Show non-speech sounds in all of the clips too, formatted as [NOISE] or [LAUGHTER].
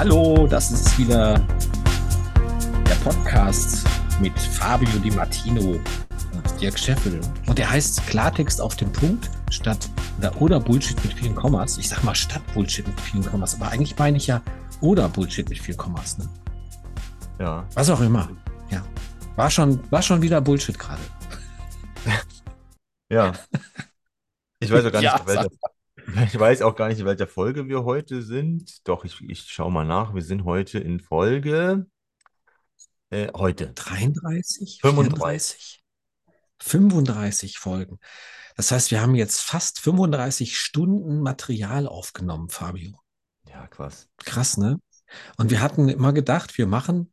Hallo, das ist wieder der Podcast mit Fabio Di Martino und Dirk Scheffel. Und der heißt Klartext auf den Punkt statt oder Bullshit mit vielen Kommas. Ich sag mal statt Bullshit mit vielen Kommas, aber eigentlich meine ich ja oder Bullshit mit vielen Kommas. Ne? Ja. Was auch immer. Ja. War schon, war schon wieder Bullshit gerade. [LAUGHS] Ja. Ich weiß auch gar nicht, [LAUGHS] Ja, welcher, [LAUGHS] ich weiß auch gar nicht, in welcher Folge wir heute sind. Doch, ich, ich schaue mal nach. Wir sind heute in Folge äh, heute. 33? 35. 34? 35 Folgen. Das heißt, wir haben jetzt fast 35 Stunden Material aufgenommen, Fabio. Ja, krass. Krass, ne? Und wir hatten immer gedacht, wir machen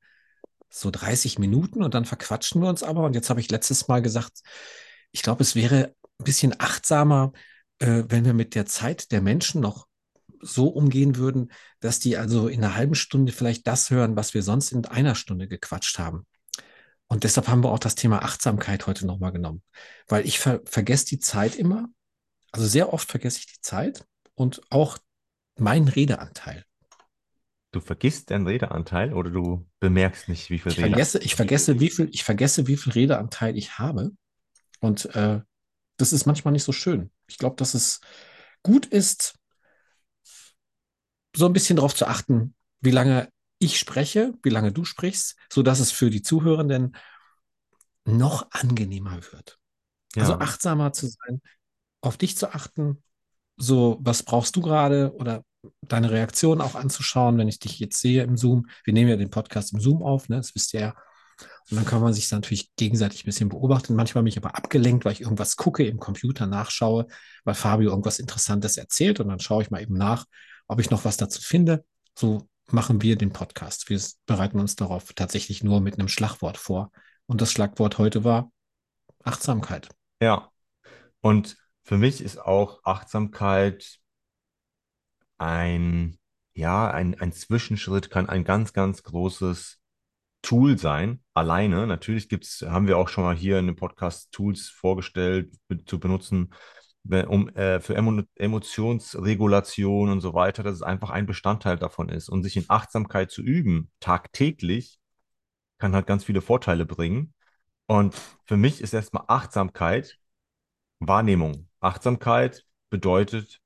so 30 Minuten und dann verquatschen wir uns aber. Und jetzt habe ich letztes Mal gesagt, ich glaube, es wäre ein bisschen achtsamer, äh, wenn wir mit der Zeit der Menschen noch so umgehen würden, dass die also in einer halben Stunde vielleicht das hören, was wir sonst in einer Stunde gequatscht haben. Und deshalb haben wir auch das Thema Achtsamkeit heute nochmal genommen, weil ich ver vergesse die Zeit immer. Also sehr oft vergesse ich die Zeit und auch meinen Redeanteil. Du vergisst deinen Redeanteil oder du bemerkst nicht, wie viel Ich Rede. vergesse, ich vergesse, wie viel, ich vergesse, wie viel Redeanteil ich habe. Und äh, das ist manchmal nicht so schön. Ich glaube, dass es gut ist, so ein bisschen darauf zu achten, wie lange ich spreche, wie lange du sprichst, sodass es für die Zuhörenden noch angenehmer wird. Also Ja. achtsamer zu sein, auf dich zu achten, so, was brauchst du gerade oder deine Reaktion auch anzuschauen, wenn ich dich jetzt sehe im Zoom. Wir nehmen ja den Podcast im Zoom auf, ne? Das wisst ihr ja. Und dann kann man sich natürlich gegenseitig ein bisschen beobachten. Manchmal bin ich aber abgelenkt, weil ich irgendwas gucke, im Computer nachschaue, weil Fabio irgendwas Interessantes erzählt und dann schaue ich mal eben nach, ob ich noch was dazu finde. So machen wir den Podcast. Wir bereiten uns darauf tatsächlich nur mit einem Schlagwort vor. Und das Schlagwort heute war Achtsamkeit. Ja. Und für mich ist auch Achtsamkeit ein, ja, ein, ein Zwischenschritt, kann ein ganz, ganz großes Tool sein, alleine. Natürlich gibt's, haben wir auch schon mal hier in dem Podcast Tools vorgestellt, zu benutzen, um äh, für Emo Emotionsregulation und so weiter, dass es einfach ein Bestandteil davon ist. Und sich in Achtsamkeit zu üben, tagtäglich, kann halt ganz viele Vorteile bringen. Und für mich ist erstmal Achtsamkeit Wahrnehmung. Achtsamkeit bedeutet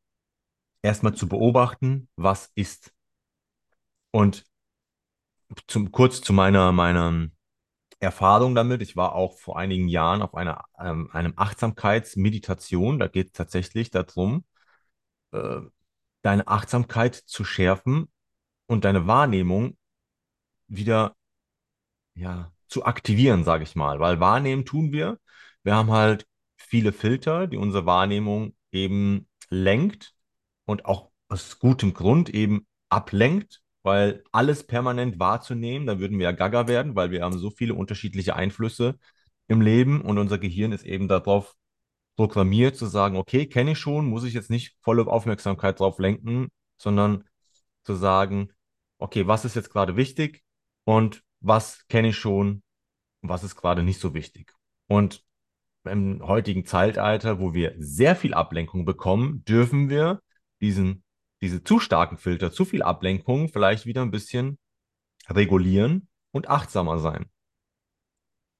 erstmal zu beobachten, was ist. Und zum, kurz zu meiner, meiner Erfahrung damit. Ich war auch vor einigen Jahren auf einer, ähm, einem Achtsamkeitsmeditation. Da geht es tatsächlich darum, äh, deine Achtsamkeit zu schärfen und deine Wahrnehmung wieder ja, zu aktivieren, sage ich mal. Weil wahrnehmen tun wir. Wir haben halt viele Filter, die unsere Wahrnehmung eben lenkt und auch aus gutem Grund eben ablenkt, weil alles permanent wahrzunehmen, da würden wir ja gaga werden, weil wir haben so viele unterschiedliche Einflüsse im Leben und unser Gehirn ist eben darauf programmiert zu sagen, okay, kenne ich schon, muss ich jetzt nicht volle Aufmerksamkeit drauf lenken, sondern zu sagen, okay, was ist jetzt gerade wichtig und was kenne ich schon, was ist gerade nicht so wichtig. Und im heutigen Zeitalter, wo wir sehr viel Ablenkung bekommen, dürfen wir diesen, diese zu starken Filter, zu viel Ablenkung vielleicht wieder ein bisschen regulieren und achtsamer sein.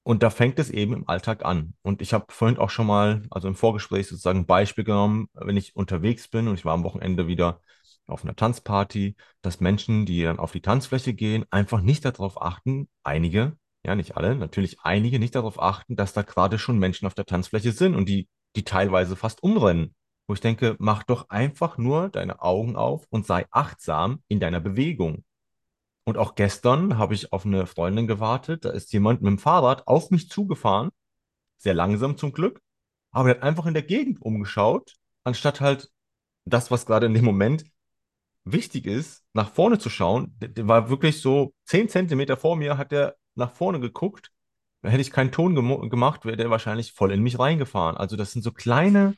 Und da fängt es eben im Alltag an. Und ich habe vorhin auch schon mal, also im Vorgespräch sozusagen ein Beispiel genommen, wenn ich unterwegs bin und ich war am Wochenende wieder auf einer Tanzparty, dass Menschen, die dann auf die Tanzfläche gehen, einfach nicht darauf achten, einige, ja nicht alle, natürlich einige nicht darauf achten, dass da gerade schon Menschen auf der Tanzfläche sind und die, die teilweise fast umrennen. Wo ich denke, mach doch einfach nur deine Augen auf und sei achtsam in deiner Bewegung. Und auch gestern habe ich auf eine Freundin gewartet. Da ist jemand mit dem Fahrrad auf mich zugefahren, sehr langsam zum Glück, aber er hat einfach in der Gegend umgeschaut, anstatt halt das, was gerade in dem Moment wichtig ist, nach vorne zu schauen. Der, war wirklich so zehn Zentimeter vor mir, hat er nach vorne geguckt. Hätte ich keinen Ton gemacht, wäre der wahrscheinlich voll in mich reingefahren. Also das sind so kleine,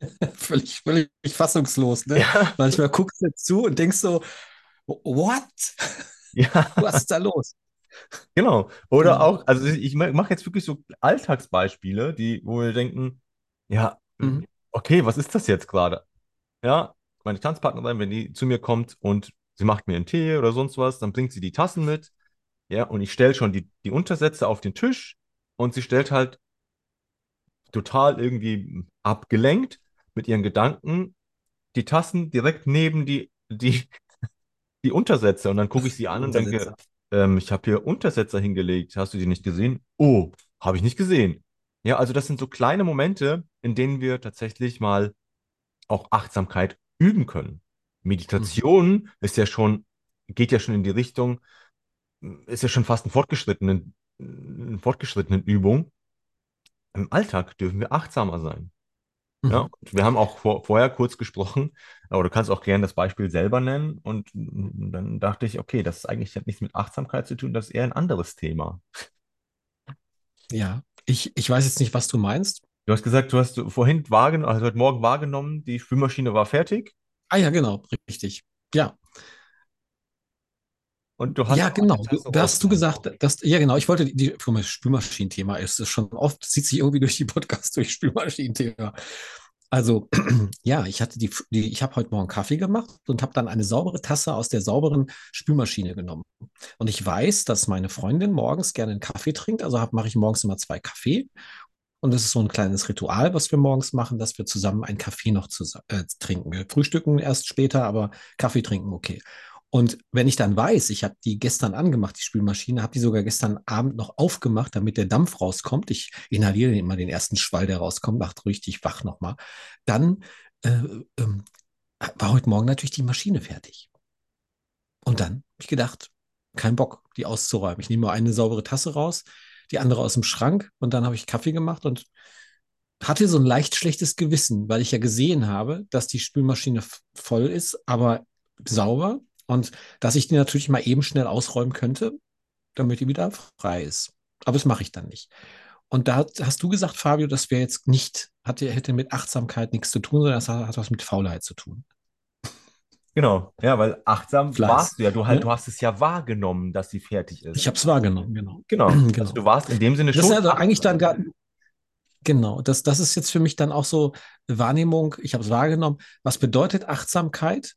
[LAUGHS] Völlig, völlig fassungslos, ne? ja, [LAUGHS] Manchmal guckst du zu und denkst so, what? ja. [LAUGHS] Was ist da los? Genau. Oder Mhm. auch, also ich mache jetzt wirklich so Alltagsbeispiele, die, wo wir denken, ja, Mhm. okay, was ist das jetzt gerade? Ja, meine Tanzpartnerin, wenn die zu mir kommt und sie macht mir einen Tee oder sonst was, dann bringt sie die Tassen mit, ja, und ich stelle schon die, die Untersätze auf den Tisch und sie stellt halt total irgendwie abgelenkt mit ihren Gedanken die Tassen direkt neben die, die, die Untersätze und dann gucke ich sie an und denke, ähm, ich habe hier Untersetzer hingelegt, hast du die nicht gesehen? Oh, habe ich nicht gesehen. Ja, also das sind so kleine Momente, in denen wir tatsächlich mal auch Achtsamkeit üben können. Meditation mhm. ist ja schon, geht ja schon in die Richtung, ist ja schon fast eine fortgeschrittene, eine fortgeschrittene Übung. Im Alltag dürfen wir achtsamer sein. Mhm. Ja, wir haben auch vor, vorher kurz gesprochen, aber du kannst auch gerne das Beispiel selber nennen. Und dann dachte ich, okay, das ist eigentlich hat nichts mit Achtsamkeit zu tun, das ist eher ein anderes Thema. Ja, ich, ich weiß jetzt nicht, was du meinst. Du hast gesagt, du hast vorhin wahrgenommen, also heute Morgen wahrgenommen, die Spülmaschine war fertig. Ah ja, genau, richtig. Ja. Und du hast ja, genau. Da hast du gesagt, dass, ja, genau. Ich wollte die, die Spülmaschinenthema ist es schon oft, zieht sich irgendwie durch die Podcasts [LAUGHS] durch Spülmaschinenthema. Also, [CLEARS THROAT] ja, ich hatte die, die ich habe heute Morgen Kaffee gemacht und habe dann eine saubere Tasse aus der sauberen Spülmaschine genommen. Und ich weiß, dass meine Freundin morgens gerne einen Kaffee trinkt. Also mache ich morgens immer zwei Kaffee. Und das ist so ein kleines Ritual, was wir morgens machen, dass wir zusammen einen Kaffee noch zu, äh, trinken. Wir frühstücken erst später, aber Kaffee trinken okay. Und wenn ich dann weiß, ich habe die gestern angemacht, die Spülmaschine, habe die sogar gestern Abend noch aufgemacht, damit der Dampf rauskommt. Ich inhaliere immer den ersten Schwall, der rauskommt, macht richtig wach nochmal. Dann äh, ähm, war heute Morgen natürlich die Maschine fertig. Und dann habe ich gedacht, kein Bock, die auszuräumen. Ich nehme nur eine saubere Tasse raus, die andere aus dem Schrank und dann habe ich Kaffee gemacht und hatte so ein leicht schlechtes Gewissen, weil ich ja gesehen habe, dass die Spülmaschine voll ist, aber sauber und dass ich die natürlich mal eben schnell ausräumen könnte, damit die wieder frei ist. Aber das mache ich dann nicht. Und da hast du gesagt, Fabio, das wäre jetzt nicht, hatte, hätte mit Achtsamkeit nichts zu tun, sondern das hat was mit Faulheit zu tun. Genau, ja, weil achtsam Fleiß. warst du ja. Du, halt, ja. du hast es ja wahrgenommen, dass sie fertig ist. Ich habe es wahrgenommen, genau. [CLEARS THROAT] Genau. genau. Also du warst in dem Sinne das schon. Das ist ja eigentlich dann gar, Genau, das, das ist jetzt für mich dann auch so Wahrnehmung, ich habe es wahrgenommen. Was bedeutet Achtsamkeit?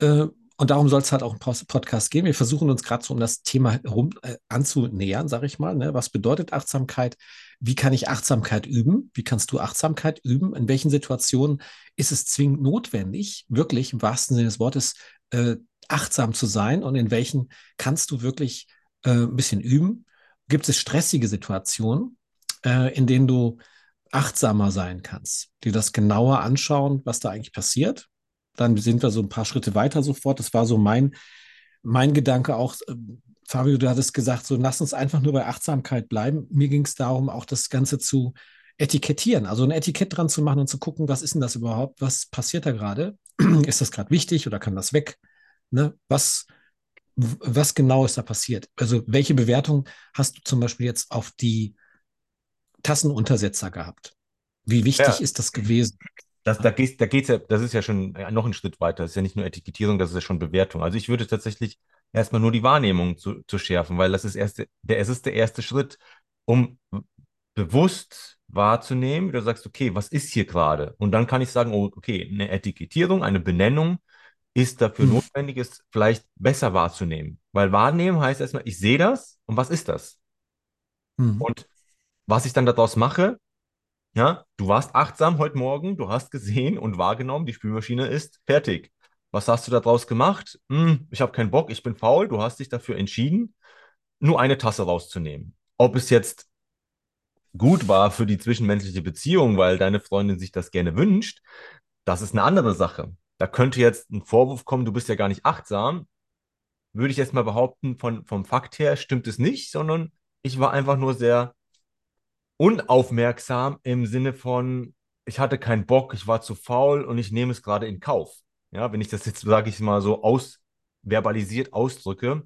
Äh, und darum soll es halt auch im Podcast gehen. Wir versuchen uns gerade so um das Thema herum äh, anzunähern, sage ich mal. Ne? Was bedeutet Achtsamkeit? Wie kann ich Achtsamkeit üben? Wie kannst du Achtsamkeit üben? In welchen Situationen ist es zwingend notwendig, wirklich im wahrsten Sinne des Wortes äh, achtsam zu sein? Und in welchen kannst du wirklich äh, ein bisschen üben? Gibt es stressige Situationen, äh, in denen du achtsamer sein kannst, dir das genauer anschauen, was da eigentlich passiert? Dann sind wir so ein paar Schritte weiter sofort. Das war so mein, mein Gedanke auch. Äh, Fabio, du hattest gesagt, so lass uns einfach nur bei Achtsamkeit bleiben. Mir ging es darum, auch das Ganze zu etikettieren, also ein Etikett dran zu machen und zu gucken, was ist denn das überhaupt? Was passiert da gerade? [CLEARS THROAT] ist das gerade wichtig oder kann das weg? Ne? Was, was genau ist da passiert? Also, welche Bewertung hast du zum Beispiel jetzt auf die Tassenuntersetzer gehabt? Wie wichtig ja. ist das gewesen? Das, da geht da geht's ja, das ist ja schon noch ein Schritt weiter. Das ist ja nicht nur Etikettierung, das ist ja schon Bewertung. Also ich würde tatsächlich erstmal nur die Wahrnehmung zu, zu schärfen, weil das ist erste, der, es ist der erste Schritt, um bewusst wahrzunehmen. Du sagst, okay, was ist hier gerade? Und dann kann ich sagen, oh, okay, eine Etikettierung, eine Benennung ist dafür mhm. notwendig, es vielleicht besser wahrzunehmen. Weil wahrnehmen heißt erstmal, ich sehe das und was ist das? Mhm. Und was ich dann daraus mache, ja, du warst achtsam heute Morgen, du hast gesehen und wahrgenommen, die Spülmaschine ist fertig. Was hast du daraus gemacht? Hm, ich habe keinen Bock, ich bin faul. Du hast dich dafür entschieden, nur eine Tasse rauszunehmen. Ob es jetzt gut war für die zwischenmenschliche Beziehung, weil deine Freundin sich das gerne wünscht, das ist eine andere Sache. Da könnte jetzt ein Vorwurf kommen, du bist ja gar nicht achtsam. Würde ich jetzt mal behaupten, von, vom Fakt her stimmt es nicht, sondern ich war einfach nur sehr unaufmerksam im Sinne von, ich hatte keinen Bock, ich war zu faul und ich nehme es gerade in Kauf. Ja, wenn ich das jetzt, sage ich mal, so ausverbalisiert ausdrücke,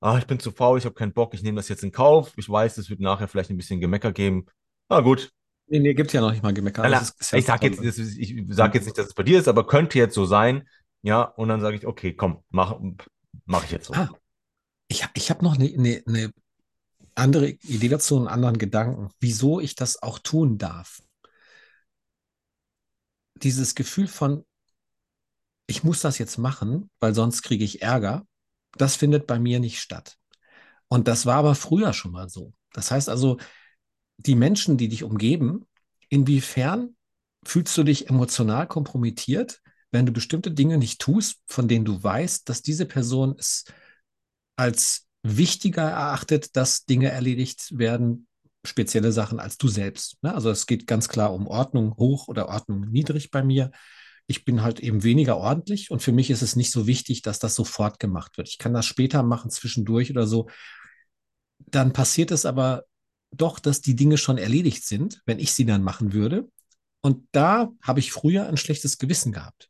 ah, ich bin zu faul, ich habe keinen Bock, ich nehme das jetzt in Kauf, ich weiß, es wird nachher vielleicht ein bisschen Gemecker geben. Na gut. Nee, nee, gibt ja noch nicht mal Gemecker. Na, ja ich sage jetzt, ich sag jetzt nicht, dass es bei dir ist, aber könnte jetzt so sein. Ja, und dann sage ich, okay, komm, mach, mach ich jetzt so. Ah, ich habe ich hab noch eine ne, ne andere Idee dazu, einen anderen Gedanken, wieso ich das auch tun darf. Dieses Gefühl von ich muss das jetzt machen, weil sonst kriege ich Ärger, das findet bei mir nicht statt. Und das war aber früher schon mal so. Das heißt also, die Menschen, die dich umgeben, inwiefern fühlst du dich emotional kompromittiert, wenn du bestimmte Dinge nicht tust, von denen du weißt, dass diese Person es als wichtiger erachtet, dass Dinge erledigt werden, spezielle Sachen als du selbst. Ne? Also es geht ganz klar um Ordnung hoch oder Ordnung niedrig bei mir. Ich bin halt eben weniger ordentlich und für mich ist es nicht so wichtig, dass das sofort gemacht wird. Ich kann das später machen, zwischendurch oder so. Dann passiert es aber doch, dass die Dinge schon erledigt sind, wenn ich sie dann machen würde. Und da habe ich früher ein schlechtes Gewissen gehabt,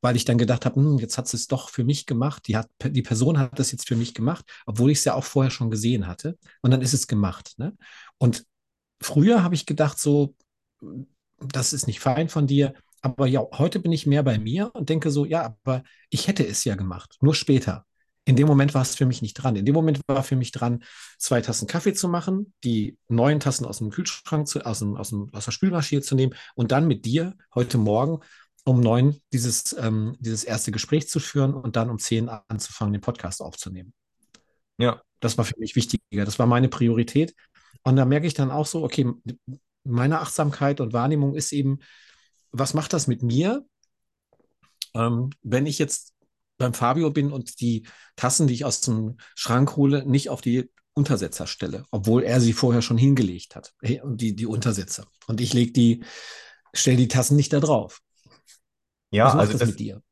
weil ich dann gedacht habe, hm, jetzt hat sie es doch für mich gemacht. Die, hat, die Person hat das jetzt für mich gemacht, obwohl ich es ja auch vorher schon gesehen hatte. Und dann ist es gemacht. Ne? Und früher habe ich gedacht, so, das ist nicht fein von dir. Aber ja, heute bin ich mehr bei mir und denke so, ja, aber ich hätte es ja gemacht, nur später. In dem Moment war es für mich nicht dran. In dem Moment war für mich dran, zwei Tassen Kaffee zu machen, die neun Tassen aus dem Kühlschrank, zu, aus, dem, aus, dem, aus der Spülmaschine zu nehmen und dann mit dir heute Morgen um neun dieses, ähm, dieses erste Gespräch zu führen und dann um zehn anzufangen, den Podcast aufzunehmen. Ja. Das war für mich wichtiger. Das war meine Priorität. Und da merke ich dann auch so, okay, meine Achtsamkeit und Wahrnehmung ist eben, was macht das mit mir, ähm, wenn ich jetzt beim Fabio bin und die Tassen, die ich aus dem Schrank hole, nicht auf die Untersetzer stelle, obwohl er sie vorher schon hingelegt hat, die, die Untersetzer. Und ich lege die, stelle die Tassen nicht da drauf. Ja, was macht also das, das mit dir?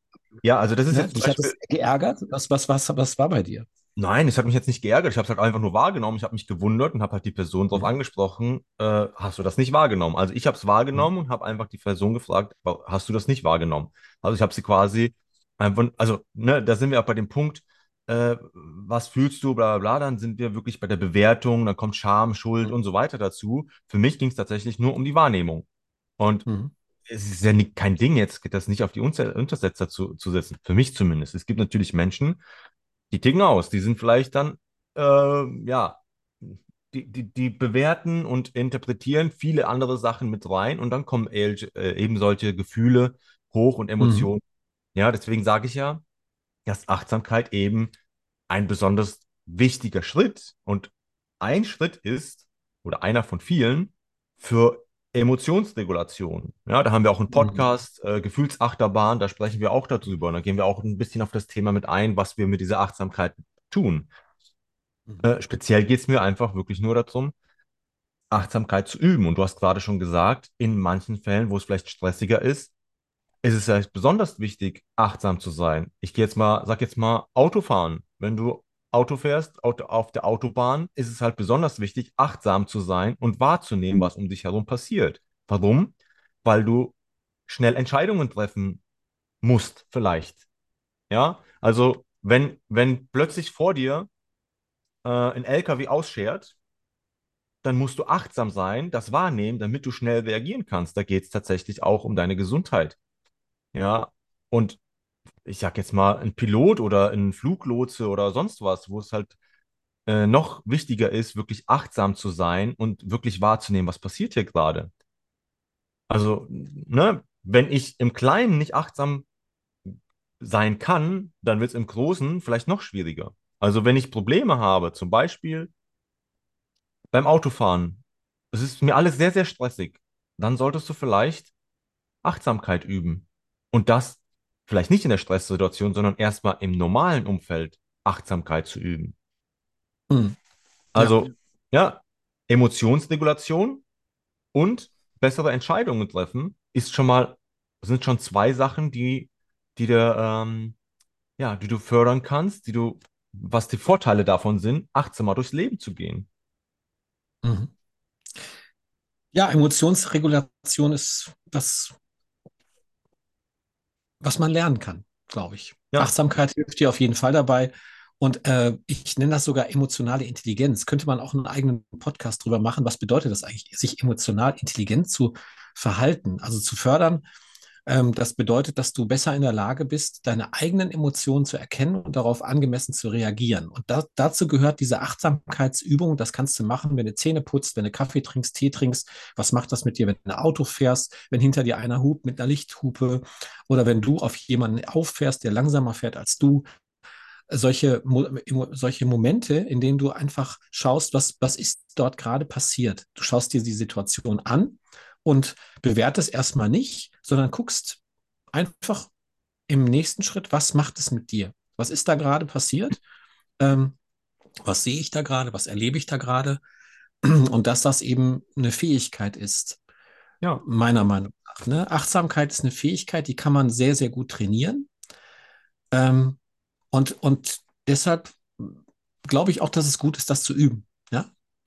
Ja, also das ist ja, jetzt. Dich hat das geärgert? Was, was, was, was war bei dir? Nein, es hat mich jetzt nicht geärgert. Ich habe es halt einfach nur wahrgenommen. Ich habe mich gewundert und habe halt die Person darauf mhm. angesprochen. Äh, hast du das nicht wahrgenommen? Also ich habe es wahrgenommen mhm. und habe einfach die Person gefragt, hast du das nicht wahrgenommen? Also ich habe sie quasi einfach, also ne, da sind wir auch bei dem Punkt, äh, was fühlst du, bla bla bla, dann sind wir wirklich bei der Bewertung, dann kommt Scham, Schuld mhm. und so weiter dazu. Für mich ging es tatsächlich nur um die Wahrnehmung. Und mhm. Es ist ja nicht, kein Ding jetzt, das nicht auf die Untersetzer zu, zu setzen. Für mich zumindest. Es gibt natürlich Menschen, die ticken aus. Die sind vielleicht dann, äh, ja, die, die, die bewerten und interpretieren viele andere Sachen mit rein und dann kommen äh, eben solche Gefühle hoch und Emotionen. Mhm. Ja, deswegen sage ich ja, dass Achtsamkeit eben ein besonders wichtiger Schritt und ein Schritt ist, oder einer von vielen, für Emotionsregulation. Ja, da haben wir auch einen mhm. Podcast, mhm. äh, Gefühlsachterbahn, da sprechen wir auch darüber. Und da gehen wir auch ein bisschen auf das Thema mit ein, was wir mit dieser Achtsamkeit tun. Mhm. Äh, speziell geht es mir einfach wirklich nur darum, Achtsamkeit zu üben. Und du hast gerade schon gesagt, in manchen Fällen, wo es vielleicht stressiger ist, ist es ja besonders wichtig, achtsam zu sein. Ich gehe jetzt mal, sag jetzt mal, Autofahren. Wenn du Auto fährst, auf der Autobahn, ist es halt besonders wichtig, achtsam zu sein und wahrzunehmen, was um dich herum passiert. Warum? Weil du schnell Entscheidungen treffen musst, vielleicht. Ja, also wenn, wenn plötzlich vor dir äh, ein LKW ausschert, dann musst du achtsam sein, das wahrnehmen, damit du schnell reagieren kannst. Da geht es tatsächlich auch um deine Gesundheit. Ja, und ich sag jetzt mal, ein Pilot oder ein Fluglotse oder sonst was, wo es halt äh, noch wichtiger ist, wirklich achtsam zu sein und wirklich wahrzunehmen, was passiert hier gerade. Also, ne, wenn ich im Kleinen nicht achtsam sein kann, dann wird es im Großen vielleicht noch schwieriger. Also, wenn ich Probleme habe, zum Beispiel beim Autofahren, es ist mir alles sehr, sehr stressig, dann solltest du vielleicht Achtsamkeit üben. Und das vielleicht nicht in der Stresssituation, sondern erstmal im normalen Umfeld Achtsamkeit zu üben. Hm. Also, ja. ja, Emotionsregulation und bessere Entscheidungen treffen ist schon mal, sind schon zwei Sachen, die, die dir, ähm, ja, die du fördern kannst, die du, was die Vorteile davon sind, achtsamer durchs Leben zu gehen. Mhm. Ja, Emotionsregulation ist das was man lernen kann, glaube ich. Ja. Achtsamkeit hilft dir auf jeden Fall dabei. Und äh, ich nenne das sogar emotionale Intelligenz. Könnte man auch einen eigenen Podcast drüber machen? Was bedeutet das eigentlich, sich emotional intelligent zu verhalten, also zu fördern? Ähm, das bedeutet, dass du besser in der Lage bist, deine eigenen Emotionen zu erkennen und darauf angemessen zu reagieren. Und da, dazu gehört diese Achtsamkeitsübung. Das kannst du machen, wenn du Zähne putzt, wenn du Kaffee trinkst, Tee trinkst. Was macht das mit dir, wenn du ein Auto fährst, wenn hinter dir einer hupt mit einer Lichthupe oder wenn du auf jemanden auffährst, der langsamer fährt als du? solche, solche Momente, in denen du einfach schaust, was, was ist dort gerade passiert. Du schaust dir die Situation an und bewertest erstmal nicht, sondern guckst einfach im nächsten Schritt, was macht es mit dir? Was ist da gerade passiert? Ähm, was sehe ich da gerade? Was erlebe ich da gerade? [CLEARS THROAT] Und dass das eben eine Fähigkeit ist, ja. meiner Meinung nach. Ne? Achtsamkeit ist eine Fähigkeit, die kann man sehr, sehr gut trainieren. Ähm, und, und deshalb glaube ich auch, dass es gut ist, das zu üben.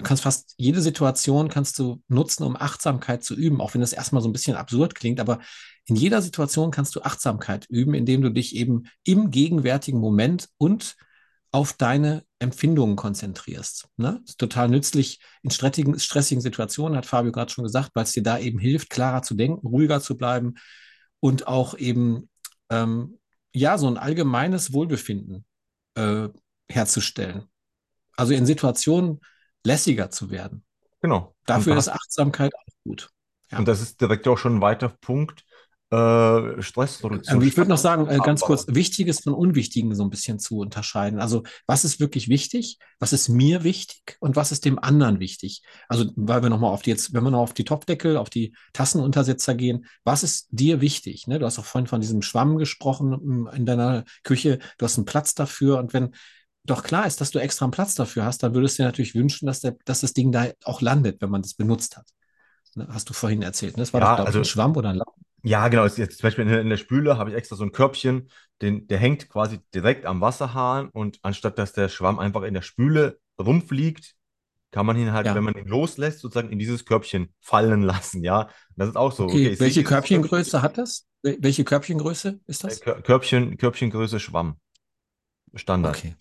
Du kannst fast jede Situation kannst du nutzen, um Achtsamkeit zu üben, auch wenn das erstmal so ein bisschen absurd klingt, aber in jeder Situation kannst du Achtsamkeit üben, indem du dich eben im gegenwärtigen Moment und auf deine Empfindungen konzentrierst. Ne? ist total nützlich in stressigen, stressigen Situationen, hat Fabio gerade schon gesagt, weil es dir da eben hilft, klarer zu denken, ruhiger zu bleiben und auch eben ähm, ja, so ein allgemeines Wohlbefinden äh, herzustellen. Also in Situationen lässiger zu werden. Genau. Dafür ist Achtsamkeit auch gut. Ja. Und das ist direkt auch schon ein weiter Punkt, äh, Stressreduktion. Ähm, ich würde noch sagen, äh, ganz kurz, Wichtiges von Unwichtigen so ein bisschen zu unterscheiden. Also was ist wirklich wichtig, was ist mir wichtig und was ist dem anderen wichtig? Also weil wir nochmal auf die jetzt, wenn wir noch auf die Topfdeckel, auf die Tassenuntersetzer gehen, was ist dir wichtig? Ne? Du hast auch vorhin von diesem Schwamm gesprochen mm, in deiner Küche, du hast einen Platz dafür und wenn doch klar ist, dass du extra einen Platz dafür hast, dann würdest du dir natürlich wünschen, dass, der, dass das Ding da auch landet, wenn man das benutzt hat. Ne? Hast du vorhin erzählt. Ne? Das war ja, doch, glaube also, ein Schwamm oder ein Lappen. Ja, genau. Jetzt zum Beispiel in, der Spüle habe ich extra so ein Körbchen, den, der hängt quasi direkt am Wasserhahn und anstatt dass der Schwamm einfach in der Spüle rumfliegt, kann man ihn halt, ja. wenn man ihn loslässt, sozusagen in dieses Körbchen fallen lassen, ja. Das ist auch so. Okay, okay welche Körbchengröße hat das? Welche Körbchengröße ist das? Äh, Körbchen, Körbchengröße Schwamm. Standard. Okay.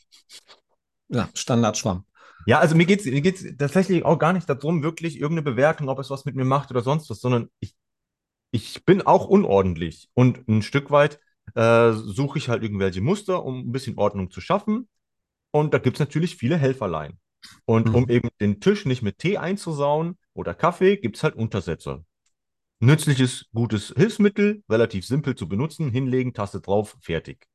Ja, Standardschwamm. Ja, also mir geht es mir geht's tatsächlich auch gar nicht darum, wirklich irgendeine Bewertung, ob es was mit mir macht oder sonst was, sondern ich ich bin auch unordentlich und ein Stück weit äh, suche ich halt irgendwelche Muster, um ein bisschen Ordnung zu schaffen. Und da gibt es natürlich viele Helferlein. Und mhm. um eben den Tisch nicht mit Tee einzusauen oder Kaffee, gibt es halt Untersetzer. Nützliches, gutes Hilfsmittel, relativ simpel zu benutzen, hinlegen, Taste drauf, fertig.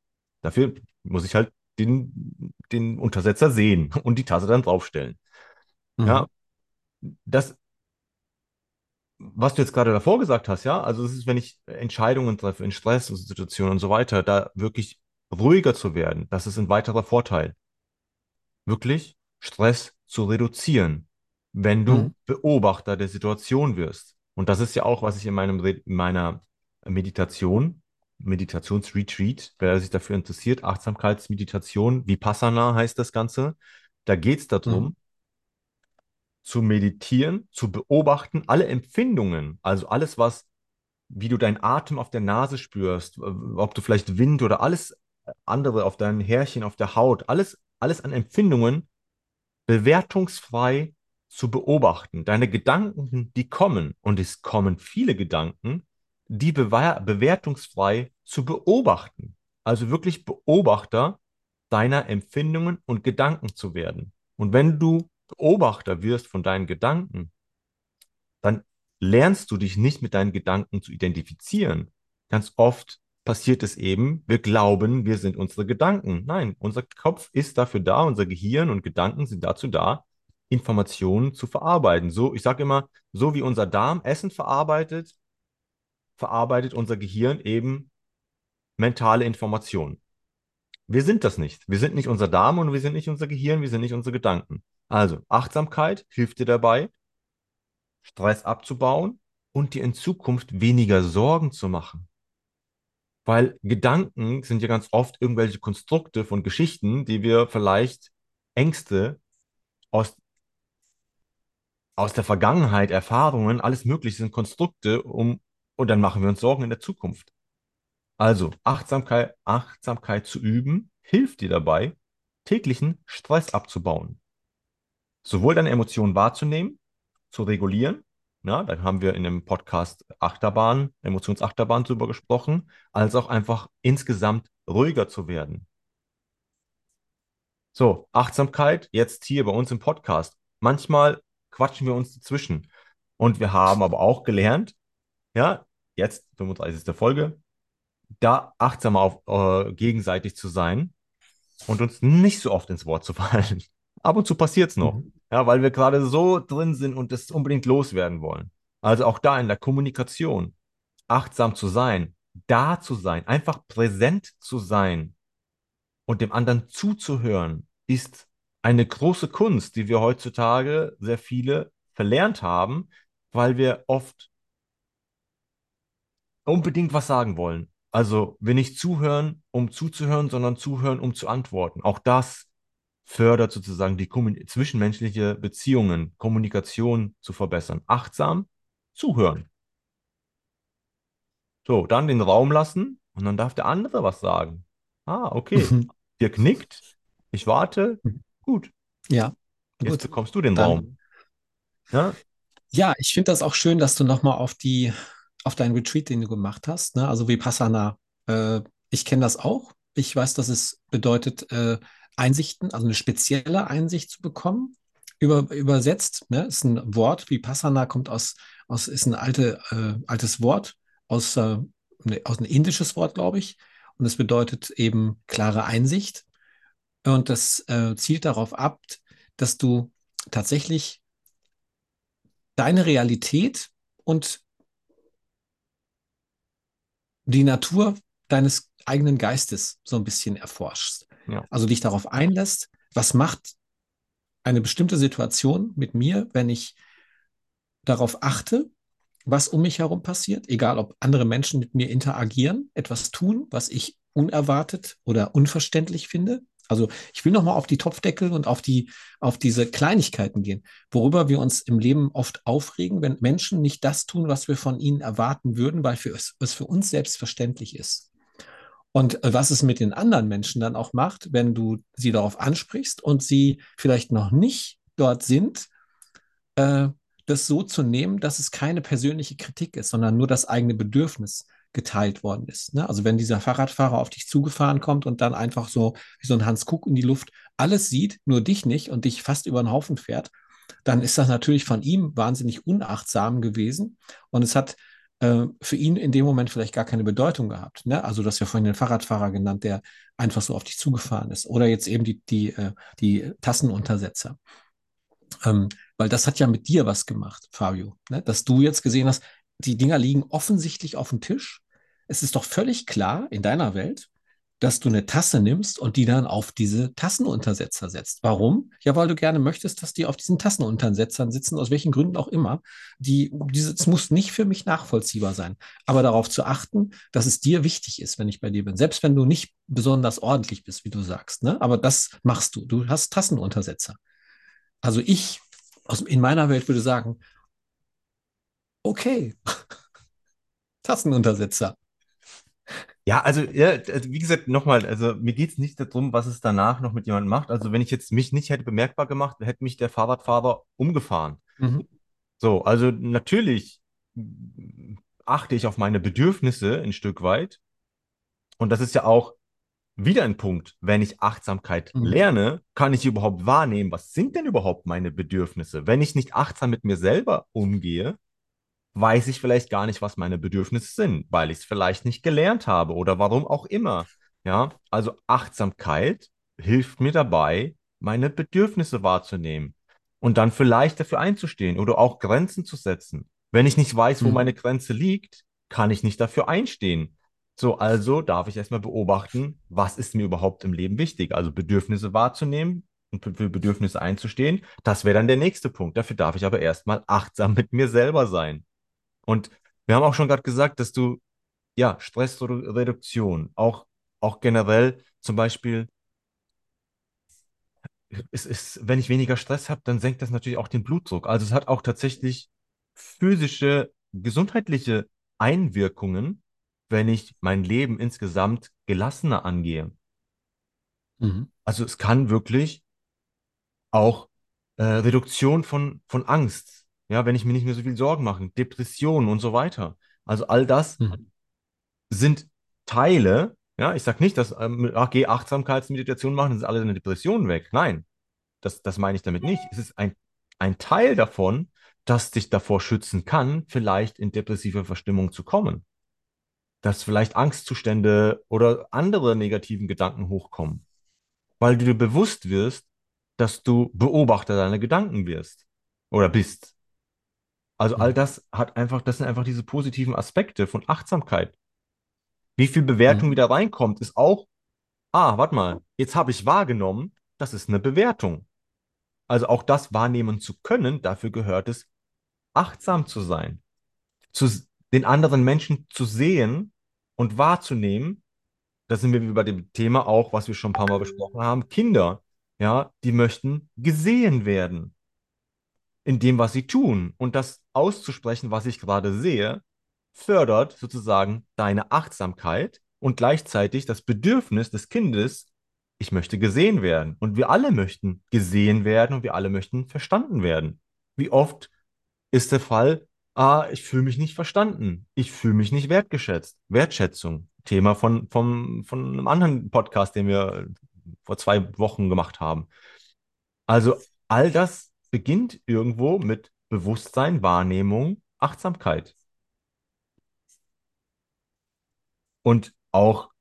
Dafür muss ich halt den, den Untersetzer sehen [LAUGHS] und die Tasse dann draufstellen. Mhm. Ja, das was du jetzt gerade davor gesagt hast, ja, also es ist, wenn ich Entscheidungen treffe in Stresssituationen und so weiter, da wirklich ruhiger zu werden, das ist ein weiterer Vorteil. Wirklich Stress zu reduzieren, wenn du mhm. Beobachter der Situation wirst. Und das ist ja auch, was ich in meinem in meiner Meditation, Meditationsretreat, wer sich dafür interessiert, Achtsamkeitsmeditation, Vipassana heißt das Ganze, da geht es darum, mhm zu meditieren, zu beobachten, alle Empfindungen, also alles, was, wie du deinen Atem auf der Nase spürst, ob du vielleicht Wind oder alles andere auf deinen Härchen, auf der Haut, alles, alles an Empfindungen bewertungsfrei zu beobachten. Deine Gedanken, die kommen, und es kommen viele Gedanken, die bewertungsfrei zu beobachten. Also wirklich Beobachter deiner Empfindungen und Gedanken zu werden. Und wenn du Beobachter wirst von deinen Gedanken, dann lernst du dich nicht mit deinen Gedanken zu identifizieren. Ganz oft passiert es eben, wir glauben, wir sind unsere Gedanken. Nein, unser Kopf ist dafür da, unser Gehirn und Gedanken sind dazu da, Informationen zu verarbeiten. So, ich sage immer, so wie unser Darm Essen verarbeitet, verarbeitet unser Gehirn eben mentale Informationen. Wir sind das nicht. Wir sind nicht unser Darm und wir sind nicht unser Gehirn, wir sind nicht unsere Gedanken. Also Achtsamkeit hilft dir dabei, Stress abzubauen und dir in Zukunft weniger Sorgen zu machen. Weil Gedanken sind ja ganz oft irgendwelche Konstrukte von Geschichten, die wir vielleicht Ängste aus, aus der Vergangenheit, Erfahrungen, alles Mögliche sind Konstrukte, um, und dann machen wir uns Sorgen in der Zukunft. Also Achtsamkeit, Achtsamkeit zu üben, hilft dir dabei, täglichen Stress abzubauen sowohl deine Emotionen wahrzunehmen, zu regulieren, Ja, da haben wir in dem Podcast Achterbahn, Emotionsachterbahn drüber gesprochen, als auch einfach insgesamt ruhiger zu werden. So, Achtsamkeit jetzt hier bei uns im Podcast. Manchmal quatschen wir uns dazwischen. Und wir haben aber auch gelernt, ja, jetzt 35. Folge, da achtsamer auf äh, gegenseitig zu sein und uns nicht so oft ins Wort zu [LAUGHS] fallen. Ab und zu passiert es noch, Mhm. ja, weil wir gerade so drin sind und das unbedingt loswerden wollen. Also auch da in der Kommunikation achtsam zu sein, da zu sein, einfach präsent zu sein und dem anderen zuzuhören, ist eine große Kunst, die wir heutzutage sehr viele verlernt haben, weil wir oft unbedingt was sagen wollen. Also wir nicht zuhören, um zuzuhören, sondern zuhören, um zu antworten. Auch das fördert sozusagen die kommun- zwischenmenschliche Beziehungen, Kommunikation zu verbessern. Achtsam zuhören. So, dann den Raum lassen und dann darf der andere was sagen. Ah, okay. [LAUGHS] Dir knickt. Ich warte. Gut. Ja, Jetzt gut. bekommst du den Dann Raum. Ja, Ja, ich finde das auch schön, dass du nochmal auf die, auf deinen Retreat, den du gemacht hast, ne? Also Vipassana. Äh, ich kenne das auch. Ich weiß, dass es bedeutet, äh, Einsichten, also eine spezielle Einsicht zu bekommen. Über, übersetzt, ne? Ist ein Wort. Vipassana kommt aus, aus ist ein alte, äh, altes Wort aus, äh, ne, aus ein indisches Wort, glaube ich. Und es bedeutet eben klare Einsicht. Und das äh, zielt darauf ab, dass du tatsächlich deine Realität und die Natur deines eigenen Geistes so ein bisschen erforschst. ja, Also dich darauf einlässt, was macht eine bestimmte Situation mit mir, wenn ich darauf achte, was um mich herum passiert, egal ob andere Menschen mit mir interagieren, etwas tun, was ich unerwartet oder unverständlich finde. Also ich will nochmal auf die Topfdeckel und auf die, auf diese Kleinigkeiten gehen, worüber wir uns im Leben oft aufregen, wenn Menschen nicht das tun, was wir von ihnen erwarten würden, weil für es, es für uns selbstverständlich ist. Und äh, was es mit den anderen Menschen dann auch macht, wenn du sie darauf ansprichst und sie vielleicht noch nicht dort sind, äh, das so zu nehmen, dass es keine persönliche Kritik ist, sondern nur das eigene Bedürfnis geteilt worden ist. Ne? Also wenn dieser Fahrradfahrer auf dich zugefahren kommt und dann einfach so wie so ein Hans Kuck in die Luft alles sieht, nur dich nicht und dich fast über den Haufen fährt, dann ist das natürlich von ihm wahnsinnig unachtsam gewesen und es hat äh, für ihn in dem Moment vielleicht gar keine Bedeutung gehabt. Ne? Also, das ja vorhin den Fahrradfahrer genannt, der einfach so auf dich zugefahren ist. Oder jetzt eben die, die, äh, die Tassenuntersetzer. Ähm, weil das hat ja mit dir was gemacht, Fabio. Ne? Dass du jetzt gesehen hast, die Dinger liegen offensichtlich auf dem Tisch. Es ist doch völlig klar in deiner Welt, dass du eine Tasse nimmst und die dann auf diese Tassenuntersetzer setzt. Warum? Ja, weil du gerne möchtest, dass die auf diesen Tassenuntersetzern sitzen, aus welchen Gründen auch immer. Die, diese, es muss nicht für mich nachvollziehbar sein, aber darauf zu achten, dass es dir wichtig ist, wenn ich bei dir bin. Selbst wenn du nicht besonders ordentlich bist, wie du sagst. Ne? Aber das machst du. Du hast Tassenuntersetzer. Also ich aus, in meiner Welt würde sagen, okay, [LAUGHS] Tassenuntersetzer. Ja, also, ja, also wie gesagt, nochmal, also mir geht es nicht darum, was es danach noch mit jemandem macht. Also wenn ich jetzt mich nicht hätte bemerkbar gemacht, hätte mich der Fahrradfahrer umgefahren. Mhm. So, also natürlich achte ich auf meine Bedürfnisse ein Stück weit. Und das ist ja auch wieder ein Punkt. Wenn ich Achtsamkeit Mhm. lerne, kann ich überhaupt wahrnehmen, was sind denn überhaupt meine Bedürfnisse? Wenn ich nicht achtsam mit mir selber umgehe, weiß ich vielleicht gar nicht, was meine Bedürfnisse sind, weil ich es vielleicht nicht gelernt habe oder warum auch immer. Ja, also Achtsamkeit hilft mir dabei, meine Bedürfnisse wahrzunehmen und dann vielleicht dafür einzustehen oder auch Grenzen zu setzen. Wenn ich nicht weiß, wo Mhm. meine Grenze liegt, kann ich nicht dafür einstehen. So, also darf ich erstmal beobachten, was ist mir überhaupt im Leben wichtig? Also Bedürfnisse wahrzunehmen und für Bedürfnisse einzustehen. Das wäre dann der nächste Punkt. Dafür darf ich aber erstmal achtsam mit mir selber sein. Und wir haben auch schon gerade gesagt, dass du, ja, Stressreduktion, auch, auch generell zum Beispiel, es ist, wenn ich weniger Stress habe, dann senkt das natürlich auch den Blutdruck. Also es hat auch tatsächlich physische, gesundheitliche Einwirkungen, wenn ich mein Leben insgesamt gelassener angehe. Mhm. Also es kann wirklich auch äh, Reduktion von, von Angst ja, wenn ich mir nicht mehr so viel Sorgen mache, Depressionen und so weiter. Also all das Mhm. sind Teile, ja, ich sage nicht, dass ähm, ach, geh Achtsamkeitsmeditation machen, dann ist alle deine Depressionen weg. Nein, das, das meine ich damit nicht. Es ist ein, ein Teil davon, das dich davor schützen kann, vielleicht in depressive Verstimmung zu kommen. Dass vielleicht Angstzustände oder andere negativen Gedanken hochkommen, weil du dir bewusst wirst, dass du Beobachter deiner Gedanken wirst oder bist. Also all Mhm. das hat einfach, das sind einfach diese positiven Aspekte von Achtsamkeit. Wie viel Bewertung Mhm. wieder reinkommt, ist auch, ah, warte mal, jetzt habe ich wahrgenommen, das ist eine Bewertung. Also auch das wahrnehmen zu können, dafür gehört es, achtsam zu sein, zu den anderen Menschen zu sehen und wahrzunehmen. Da sind wir wie bei dem Thema auch, was wir schon ein paar Mal besprochen haben, Kinder, ja, die möchten gesehen werden in dem, was sie tun. Und das auszusprechen, was ich gerade sehe, fördert sozusagen deine Achtsamkeit und gleichzeitig das Bedürfnis des Kindes, ich möchte gesehen werden. Und wir alle möchten gesehen werden und wir alle möchten verstanden werden. Wie oft ist der Fall, ah, ich fühle mich nicht verstanden, ich fühle mich nicht wertgeschätzt. Wertschätzung, Thema von, von, von einem anderen Podcast, den wir vor zwei Wochen gemacht haben. Also all das beginnt irgendwo mit Bewusstsein, Wahrnehmung, Achtsamkeit. Und auch,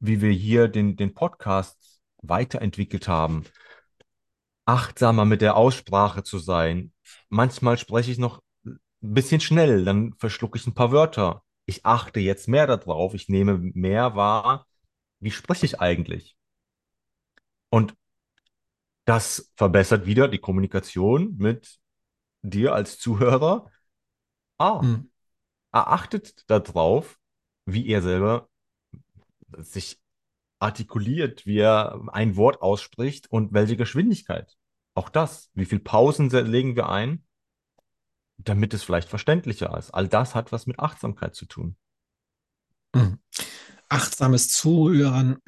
wie wir hier den, den Podcast weiterentwickelt haben, achtsamer mit der Aussprache zu sein. Manchmal spreche ich noch ein bisschen schnell, dann verschlucke ich ein paar Wörter. Ich achte jetzt mehr darauf, ich nehme mehr wahr, wie spreche ich eigentlich. Und das verbessert wieder die Kommunikation mit dir als Zuhörer. Ah, Mhm. er achtet darauf, wie er selber sich artikuliert, wie er ein Wort ausspricht und welche Geschwindigkeit. Auch das, wie viel Pausen se- legen wir ein, damit es vielleicht verständlicher ist. All das hat was mit Achtsamkeit zu tun. Mhm. Achtsames Zuhören.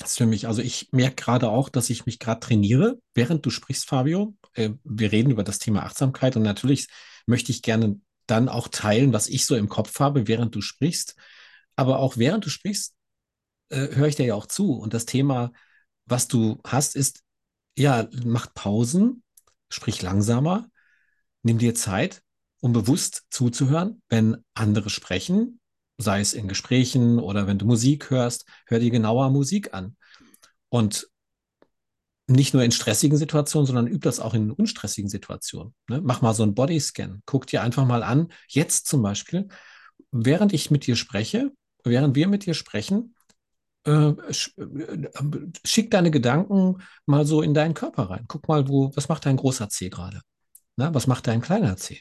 Das für mich, also ich merke gerade auch, dass ich mich gerade trainiere, während du sprichst, Fabio. Äh, wir reden über das Thema Achtsamkeit und natürlich möchte ich gerne dann auch teilen, was ich so im Kopf habe, während du sprichst. Aber auch während du sprichst, äh, höre ich dir ja auch zu. Und das Thema, was du hast, ist, ja, mach Pausen, sprich langsamer, nimm dir Zeit, um bewusst zuzuhören, wenn andere sprechen, sei es in Gesprächen oder wenn du Musik hörst, hör dir genauer Musik an. Und nicht nur in stressigen Situationen, sondern üb das auch in unstressigen Situationen. Ne? Mach mal so einen Bodyscan. Guck dir einfach mal an, jetzt zum Beispiel, während ich mit dir spreche, während wir mit dir sprechen, äh, sch- äh, schick deine Gedanken mal so in deinen Körper rein. Guck mal, wo, was macht dein großer Zeh gerade? Na, was macht dein kleiner Zeh?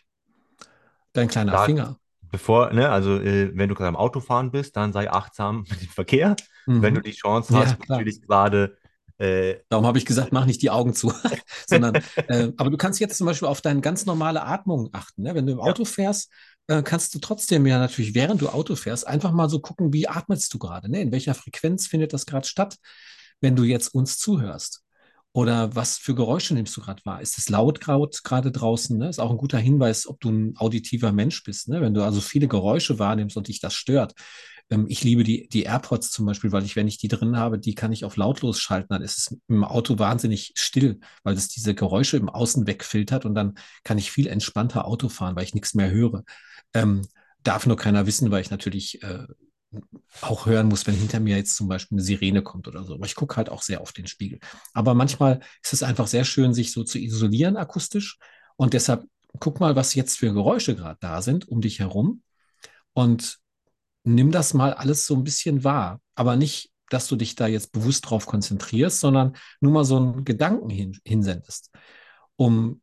Dein kleiner Da, Finger? Bevor, ne, also äh, wenn du gerade am Autofahren bist, dann sei achtsam [LAUGHS] mit dem Verkehr. Wenn du Mhm. die Chance Ja, hast, klar. natürlich gerade äh, Darum habe ich gesagt, mach nicht die Augen zu, [LAUGHS] sondern, äh, aber du kannst jetzt zum Beispiel auf deine ganz normale Atmung achten. Ne? Wenn du im ja, Auto fährst, äh, kannst du trotzdem ja natürlich, während du Auto fährst, einfach mal so gucken, wie atmest du gerade? Ne? In welcher Frequenz findet das gerade statt, wenn du jetzt uns zuhörst? Oder was für Geräusche nimmst du gerade wahr? Ist es laut gerade draußen? Ne? Ist auch ein guter Hinweis, ob du ein auditiver Mensch bist. Ne? Wenn du also viele Geräusche wahrnimmst und dich das stört. Ähm, ich liebe die, die AirPods zum Beispiel, weil ich, wenn ich die drin habe, die kann ich auf lautlos schalten. Dann ist es im Auto wahnsinnig still, weil es diese Geräusche im Außen wegfiltert und dann kann ich viel entspannter Auto fahren, weil ich nichts mehr höre. Ähm, darf nur keiner wissen, weil ich natürlich äh, auch hören muss, wenn hinter mir jetzt zum Beispiel eine Sirene kommt oder so. Aber ich gucke halt auch sehr auf den Spiegel. Aber manchmal ist es einfach sehr schön, sich so zu isolieren akustisch. Und deshalb guck mal, was jetzt für Geräusche gerade da sind um dich herum. Und nimm das mal alles so ein bisschen wahr. Aber nicht, dass du dich da jetzt bewusst drauf konzentrierst, sondern nur mal so einen Gedanken hin, hinsendest, um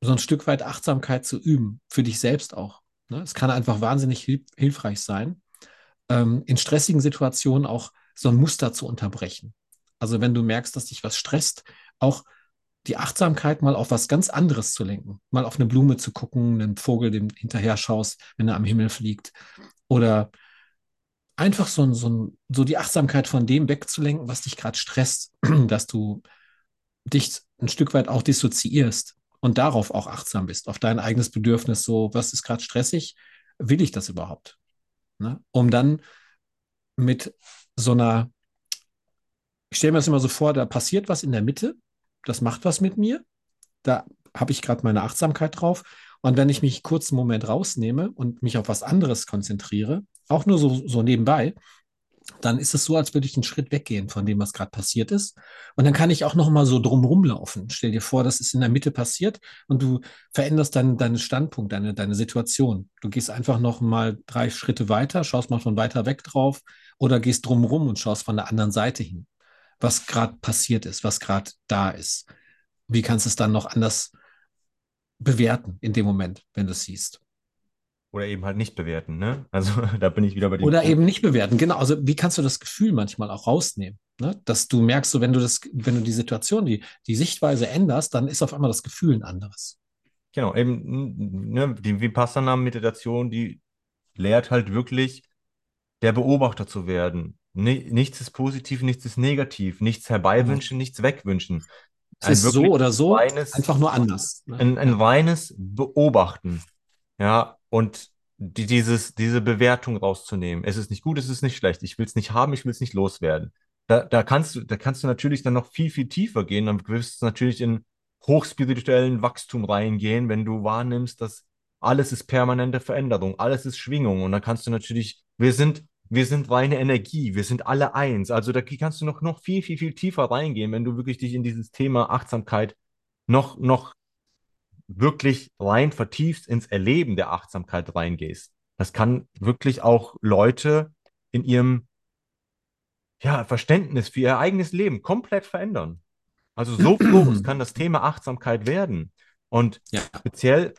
so ein Stück weit Achtsamkeit zu üben, für dich selbst auch. Ne? Es kann einfach wahnsinnig hilf hilfreich sein ähm, in stressigen Situationen auch so ein Muster zu unterbrechen. Also wenn du merkst, dass dich was stresst, auch die Achtsamkeit mal auf was ganz anderes zu lenken, mal auf eine Blume zu gucken, einen Vogel, dem hinterher schaust, wenn er am Himmel fliegt, oder einfach so, so, so die Achtsamkeit von dem wegzulenken, was dich gerade stresst, [CLEARS THROAT] dass du dich ein Stück weit auch dissoziierst und darauf auch achtsam bist, auf dein eigenes Bedürfnis, so, was ist gerade stressig, will ich das überhaupt? Ne? Um dann mit so einer, ich stelle mir das immer so vor, da passiert was in der Mitte, das macht was mit mir, da habe ich gerade meine Achtsamkeit drauf. Und wenn ich mich kurz einen Moment rausnehme und mich auf was anderes konzentriere, auch nur so, so nebenbei, dann ist es so, als würde ich einen Schritt weggehen von dem, was gerade passiert ist. Und dann kann ich auch noch mal so drumherum laufen. Stell dir vor, das ist in der Mitte passiert und du veränderst deinen deinen Standpunkt, deine, deine Situation. Du gehst einfach noch mal drei Schritte weiter, schaust mal von weiter weg drauf oder gehst drumherum und schaust von der anderen Seite hin, was gerade passiert ist, was gerade da ist. Wie kannst du es dann noch anders bewerten in dem Moment, wenn du es siehst? Oder eben halt nicht bewerten, ne? Also [LAUGHS] da bin ich wieder bei dem Oder Punkt. eben nicht bewerten, genau. Also wie kannst du das Gefühl manchmal auch rausnehmen? Ne? Dass du merkst, so wenn du das, wenn du die Situation, die, die Sichtweise änderst, dann ist auf einmal das Gefühl ein anderes. Genau, eben, ne, die Vipassana-Meditation, die lehrt halt wirklich, der Beobachter zu werden. Ni- Nichts ist positiv, nichts ist negativ, nichts herbeiwünschen, nichts wegwünschen. Es Ein ist so oder so, reines, einfach nur anders. Ne? ein, ein Ja. reines Beobachten. Ja, und die, dieses, diese Bewertung rauszunehmen. Es ist nicht gut, es ist nicht schlecht. Ich will es nicht haben, ich will es nicht loswerden. Da, da kannst du, da kannst du natürlich dann noch viel, viel tiefer gehen. Dann wirst du natürlich in hochspirituellen Wachstum reingehen, wenn du wahrnimmst, dass alles ist permanente Veränderung, alles ist Schwingung. Und dann kannst du natürlich, wir sind, wir sind reine Energie, wir sind alle eins. Also da kannst du noch, noch viel, viel, viel tiefer reingehen, wenn du wirklich dich in dieses Thema Achtsamkeit noch, noch wirklich rein vertiefst ins Erleben der Achtsamkeit reingehst. Das kann wirklich auch Leute in ihrem ja, Verständnis für ihr eigenes Leben komplett verändern. Also so [CLEARS THROAT] groß kann das Thema Achtsamkeit werden. Und Ja. speziell,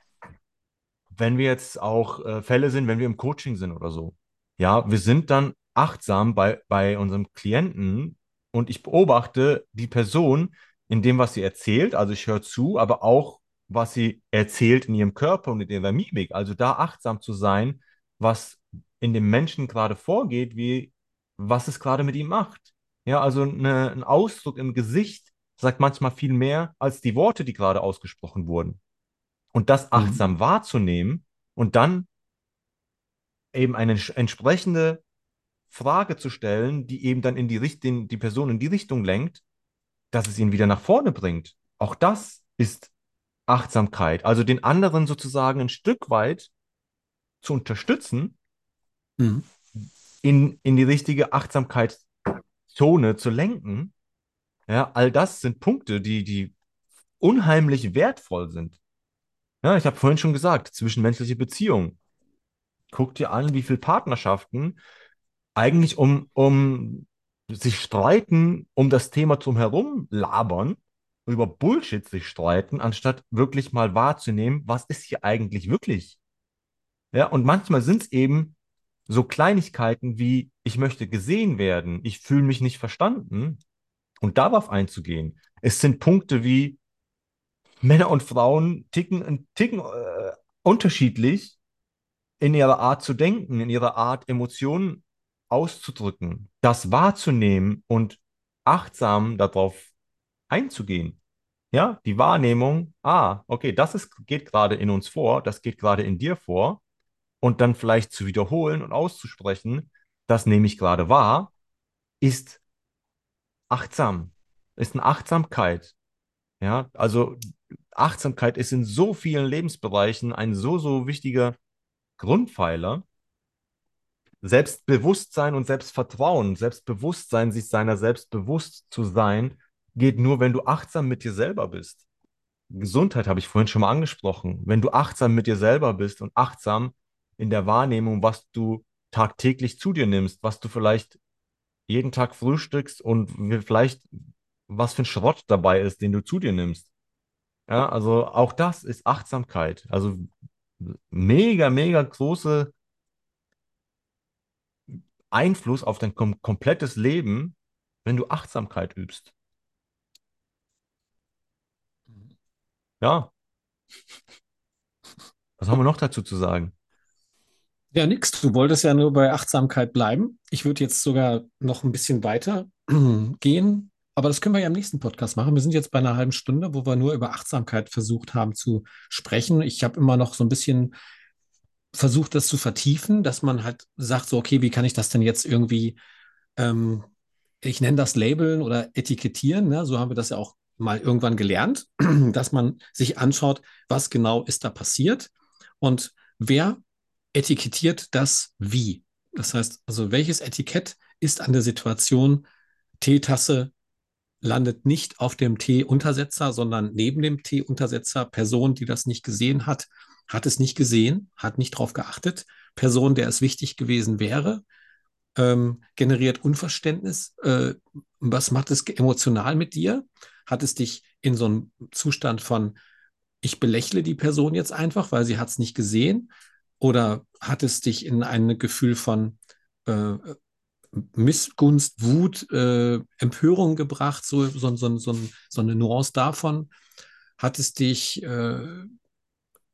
wenn wir jetzt auch äh, Fälle sind, wenn wir im Coaching sind oder so. Ja, wir sind dann achtsam bei, bei unserem Klienten und ich beobachte die Person in dem, was sie erzählt. Also ich höre zu, aber auch, was sie erzählt in ihrem Körper und in ihrer Mimik. Also da achtsam zu sein, was in dem Menschen gerade vorgeht, wie, was es gerade mit ihm macht. Ja, also eine, ein Ausdruck im Gesicht sagt manchmal viel mehr als die Worte, die gerade ausgesprochen wurden. Und das achtsam wahrzunehmen und dann eben eine ents- entsprechende Frage zu stellen, die eben dann in die Richtung, die Person in die Richtung lenkt, dass es ihn wieder nach vorne bringt. Auch das ist Achtsamkeit. Also den anderen sozusagen ein Stück weit zu unterstützen, Mhm. in, in die richtige Achtsamkeitszone zu lenken. Ja, all das sind Punkte, die, die unheimlich wertvoll sind. Ja, ich habe vorhin schon gesagt, zwischenmenschliche Beziehungen. Guck dir an, wie viele Partnerschaften eigentlich um, um sich streiten, um das Thema drumherum labern, über Bullshit sich streiten, anstatt wirklich mal wahrzunehmen, was ist hier eigentlich wirklich? Ja, und manchmal sind es eben so Kleinigkeiten wie, ich möchte gesehen werden, ich fühle mich nicht verstanden und darauf einzugehen. Es sind Punkte wie, Männer und Frauen ticken, ein ticken äh, unterschiedlich in ihrer Art zu denken, in ihrer Art Emotionen auszudrücken, das wahrzunehmen und achtsam darauf einzugehen. Ja, die Wahrnehmung, ah, okay, das ist, geht gerade in uns vor, das geht gerade in dir vor und dann vielleicht zu wiederholen und auszusprechen, das nehme ich gerade wahr, ist achtsam, ist eine Achtsamkeit. Ja, also Achtsamkeit ist in so vielen Lebensbereichen ein so, so wichtiger Grundpfeiler. Selbstbewusstsein und Selbstvertrauen, Selbstbewusstsein, sich seiner selbst bewusst zu sein, geht nur, wenn du achtsam mit dir selber bist. Gesundheit habe ich vorhin schon mal angesprochen. Wenn du achtsam mit dir selber bist und achtsam in der Wahrnehmung, was du tagtäglich zu dir nimmst, was du vielleicht jeden Tag frühstückst und vielleicht was für ein Schrott dabei ist, den du zu dir nimmst. Ja, also auch das ist Achtsamkeit. Also mega, mega große Einfluss auf dein kom komplettes Leben, wenn du Achtsamkeit übst. Ja. Was haben wir noch dazu zu sagen? Ja, nix. Du wolltest ja nur bei Achtsamkeit bleiben. Ich würde jetzt sogar noch ein bisschen weiter [CLEARS THROAT] gehen aber das können wir ja im nächsten Podcast machen. Wir sind jetzt bei einer halben Stunde, wo wir nur über Achtsamkeit versucht haben zu sprechen. Ich habe immer noch so ein bisschen versucht, das zu vertiefen, dass man halt sagt, so, okay, wie kann ich das denn jetzt irgendwie, ähm, ich nenne das Labeln oder Etikettieren, ne? so haben wir das ja auch mal irgendwann gelernt, [CLEARS THROAT] dass man sich anschaut, was genau ist da passiert und wer etikettiert das wie. Das heißt, also welches Etikett ist an der Situation Teetasse landet nicht auf dem T-Untersetzer, sondern neben dem T-Untersetzer. Person, die das nicht gesehen hat, hat es nicht gesehen, hat nicht darauf geachtet. Person, der es wichtig gewesen wäre, ähm, generiert Unverständnis. Äh, was macht es emotional mit dir? Hat es dich in so einen Zustand von, ich belächle die Person jetzt einfach, weil sie hat es nicht gesehen? Oder hat es dich in ein Gefühl von äh, Missgunst, Wut, äh, Empörung gebracht, so, so, so, so, eine Nuance davon? Hat es dich, äh,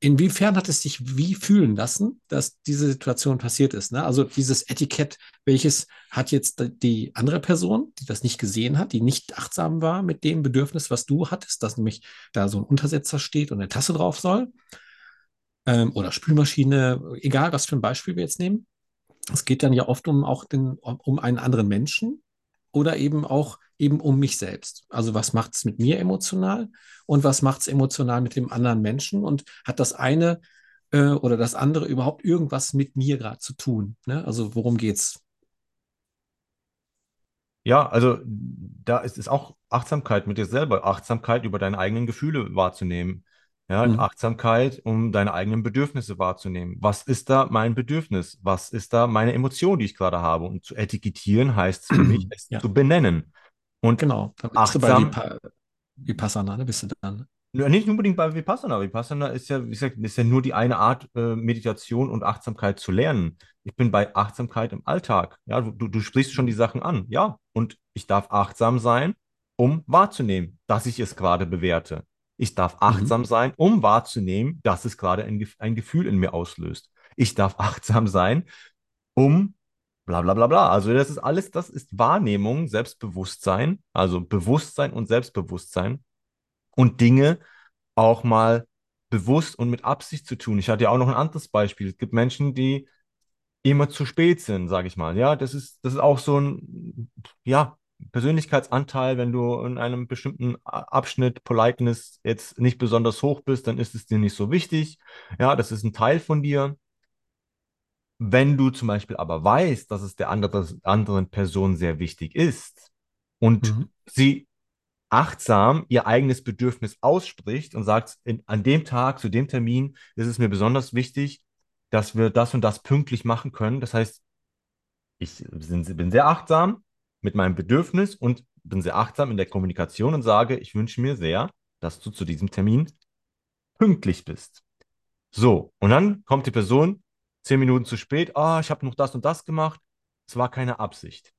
inwiefern hat es dich wie fühlen lassen, dass diese Situation passiert ist? Ne? Also dieses Etikett, welches hat jetzt die andere Person, die das nicht gesehen hat, die nicht achtsam war mit dem Bedürfnis, was du hattest, dass nämlich da so ein Untersetzer steht und eine Tasse drauf soll? Ähm, oder Spülmaschine, egal was für ein Beispiel wir jetzt nehmen es geht dann ja oft um auch den, um einen anderen Menschen oder eben auch eben um mich selbst. Also was macht es mit mir emotional und was macht es emotional mit dem anderen Menschen und hat das eine äh, oder das andere überhaupt irgendwas mit mir gerade zu tun? Ne? Also worum geht's? Ja, also da ist es auch Achtsamkeit mit dir selber, Achtsamkeit über deine eigenen Gefühle wahrzunehmen. Ja, Mhm. Achtsamkeit, um deine eigenen Bedürfnisse wahrzunehmen. Was ist da mein Bedürfnis? Was ist da meine Emotion, die ich gerade habe? Und zu etikettieren heißt für [CLEARS THROAT] mich, es Ja, zu benennen. Und genau. Dann bist du bei achtsam, Vipa Vipassana, ne? Bist du dann. nicht unbedingt bei Vipassana. Vipassana ist ja, wie gesagt, ist ja nur die eine Art, äh, Meditation und Achtsamkeit zu lernen. Ich bin bei Achtsamkeit im Alltag. Ja, du, du sprichst schon die Sachen an. Ja, und ich darf achtsam sein, um wahrzunehmen, dass ich es gerade bewerte. Ich darf Mhm. achtsam sein, um wahrzunehmen, dass es gerade ein, ein Gefühl in mir auslöst. Ich darf [LAUGHS] achtsam sein, um bla bla bla bla. Also das ist alles, das ist Wahrnehmung, Selbstbewusstsein, also Bewusstsein und Selbstbewusstsein und Dinge auch mal bewusst und mit Absicht zu tun. Ich hatte ja auch noch ein anderes Beispiel. Es gibt Menschen, die immer zu spät sind, sage ich mal. Ja, das ist, das ist auch so ein, ja, Persönlichkeitsanteil, wenn du in einem bestimmten Abschnitt Politeness jetzt nicht besonders hoch bist, dann ist es dir nicht so wichtig. Ja, das ist ein Teil von dir. Wenn du zum Beispiel aber weißt, dass es der andere, anderen Person sehr wichtig ist und Mhm. sie achtsam ihr eigenes Bedürfnis ausspricht und sagt, in, an dem Tag, zu dem Termin ist es mir besonders wichtig, dass wir das und das pünktlich machen können. Das heißt, ich bin, bin sehr achtsam mit meinem Bedürfnis und bin sehr achtsam in der Kommunikation und sage, ich wünsche mir sehr, dass du zu diesem Termin pünktlich bist. So, und dann kommt die Person zehn Minuten zu spät, ah, ich habe noch das und das gemacht, es war keine Absicht.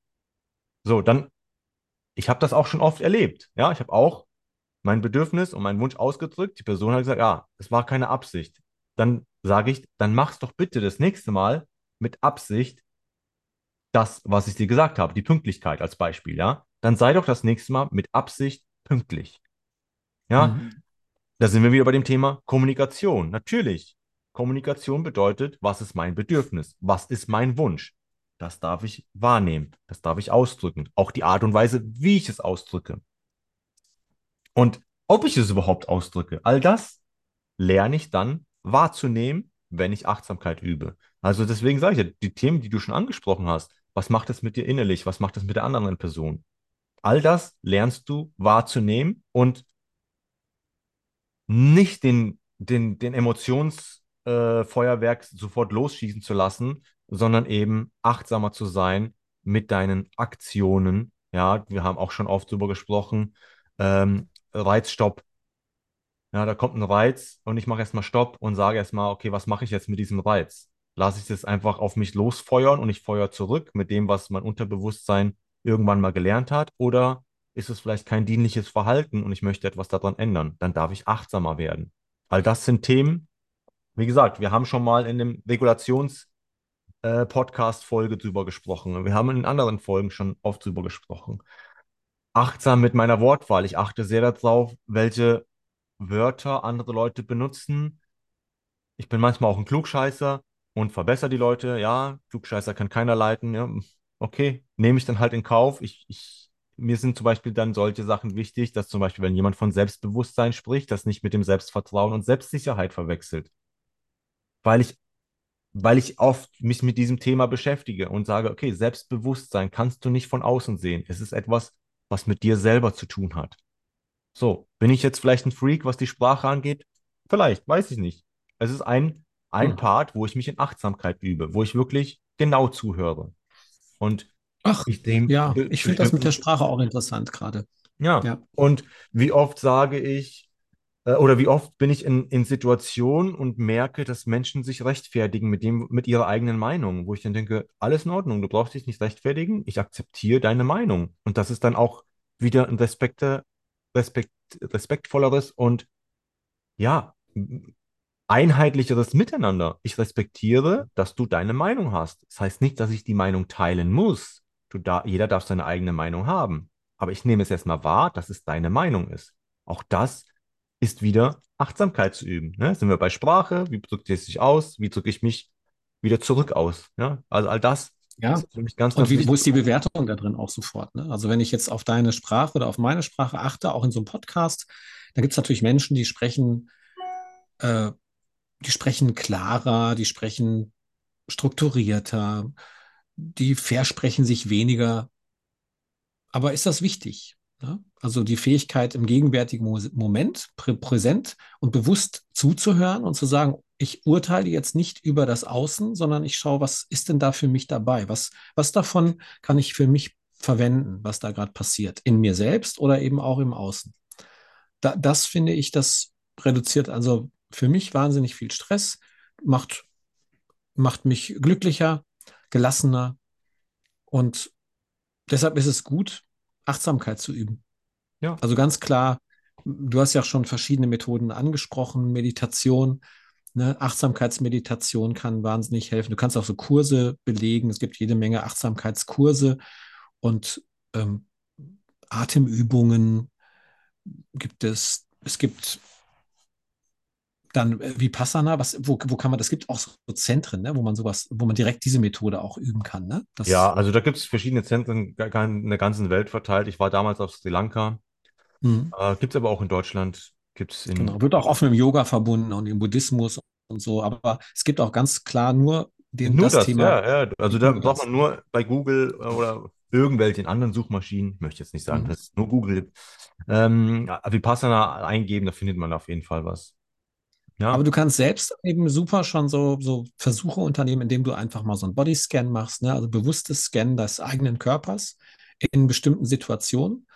So, dann, ich habe das auch schon oft erlebt. Ja, ich habe auch mein Bedürfnis und meinen Wunsch ausgedrückt. Die Person hat gesagt, ja, es war keine Absicht. Dann sage ich, dann mach's doch bitte das nächste Mal mit Absicht das, was ich dir gesagt habe, die Pünktlichkeit als Beispiel, ja. Dann sei doch das nächste Mal mit Absicht pünktlich. Ja, Mhm. da sind wir wieder bei dem Thema Kommunikation. Natürlich, Kommunikation bedeutet, was ist mein Bedürfnis? Was ist mein Wunsch? Das darf ich wahrnehmen, das darf ich ausdrücken. Auch die Art und Weise, wie ich es ausdrücke. Und ob ich es überhaupt ausdrücke, all das lerne ich dann wahrzunehmen, wenn ich Achtsamkeit übe. Also deswegen sage ich ja, die Themen, die du schon angesprochen hast, was macht es mit dir innerlich, was macht es mit der anderen Person? All das lernst du wahrzunehmen und nicht den, den, den Emotionsfeuerwerk äh, sofort losschießen zu lassen, sondern eben achtsamer zu sein mit deinen Aktionen. Ja, wir haben auch schon oft darüber gesprochen. Ähm, Reizstopp. Ja, da kommt ein Reiz und ich mache erstmal Stopp und sage erstmal, okay, was mache ich jetzt mit diesem Reiz? Lasse ich das einfach auf mich losfeuern und ich feuere zurück mit dem, was mein Unterbewusstsein irgendwann mal gelernt hat? Oder ist es vielleicht kein dienliches Verhalten und ich möchte etwas daran ändern? Dann darf ich achtsamer werden. All das sind Themen, wie gesagt, wir haben schon mal in dem Regulations-Podcast-Folge drüber gesprochen. Wir haben in anderen Folgen schon oft drüber gesprochen. achtsam mit meiner Wortwahl. Ich achte sehr darauf, welche Wörter andere Leute benutzen. Ich bin manchmal auch ein Klugscheißer und verbessere die Leute. Ja, Klugscheißer kann keiner leiten. Ja, okay, nehme ich dann halt in Kauf. Ich, ich, mir sind zum Beispiel dann solche Sachen wichtig, dass zum Beispiel, wenn jemand von Selbstbewusstsein spricht, das nicht mit dem Selbstvertrauen und Selbstsicherheit verwechselt. Weil ich weil ich oft mich mit diesem Thema beschäftige und sage, okay, Selbstbewusstsein kannst du nicht von außen sehen. Es ist etwas, was mit dir selber zu tun hat. So, bin ich jetzt vielleicht ein Freak, was die Sprache angeht? Vielleicht, weiß ich nicht. Es ist ein, ein Hm. Part, wo ich mich in Achtsamkeit übe, wo ich wirklich genau zuhöre. Und Ach, ich dem ja, ich finde das mit der Sprache auch interessant gerade. ja, Ja. und wie oft sage ich, oder wie oft bin ich in, in Situationen und merke, dass Menschen sich rechtfertigen mit dem, mit ihrer eigenen Meinung, wo ich dann denke, alles in Ordnung, du brauchst dich nicht rechtfertigen, ich akzeptiere deine Meinung. Und das ist dann auch wieder ein Respekt, respektvolleres und ja, einheitlicheres Miteinander. Ich respektiere, dass du deine Meinung hast. Das heißt nicht, dass ich die Meinung teilen muss. Du da, jeder darf seine eigene Meinung haben. Aber ich nehme es erstmal wahr, dass es deine Meinung ist. Auch das ist wieder Achtsamkeit zu üben. Ne? Sind wir bei Sprache? Wie drückt es sich aus? Wie drücke ich mich wieder zurück aus? Ja? Also all das Ja. ist für mich ganz, Und ganz wie, wo ist die Bewertung da drin auch sofort? Ne? Also wenn ich jetzt auf deine Sprache oder auf meine Sprache achte, auch in so einem Podcast, dann gibt es natürlich Menschen, die sprechen, äh, die sprechen klarer, die sprechen strukturierter, die versprechen sich weniger. Aber ist das wichtig? Ne? Also die Fähigkeit im gegenwärtigen Mo Moment prä präsent und bewusst zuzuhören und zu sagen, ich urteile jetzt nicht über das Außen, sondern ich schaue, was ist denn da für mich dabei? Was, was davon kann ich für mich verwenden, was da gerade passiert, in mir selbst oder eben auch im Außen? Da, das finde ich, das reduziert also für mich wahnsinnig viel Stress, macht, macht mich glücklicher, gelassener und deshalb ist es gut, Achtsamkeit zu üben. Ja, Also ganz klar, du hast ja schon verschiedene Methoden angesprochen, Meditation, ne? Achtsamkeitsmeditation kann wahnsinnig helfen. Du kannst auch so Kurse belegen. Es gibt jede Menge Achtsamkeitskurse und ähm, Atemübungen gibt es. Es gibt dann äh, Vipassana, was, wo, wo kann man, das gibt auch so Zentren, ne? wo man sowas, wo man direkt diese Methode auch üben kann. Ne? ja, Das, also da gibt es verschiedene Zentren in der ganzen Welt verteilt. Ich war damals auf Sri Lanka. mh, Äh, gibt es aber auch in Deutschland, gibt es in genau, wird auch oft mit dem Yoga verbunden und im Buddhismus und so, aber es gibt auch ganz klar nur den, Nur das das, Thema, ja, ja. Also da braucht das. man nur bei Google äh, oder irgendwelchen anderen Suchmaschinen, ich möchte jetzt nicht sagen, Mhm. dass es nur Google gibt, ähm, Vipassana eingeben, da findet man auf jeden Fall was. Aber Ja, du kannst selbst eben super schon so, so Versuche unternehmen, indem du einfach mal so einen Bodyscan machst, ne? Also bewusstes Scannen des eigenen Körpers in bestimmten Situationen.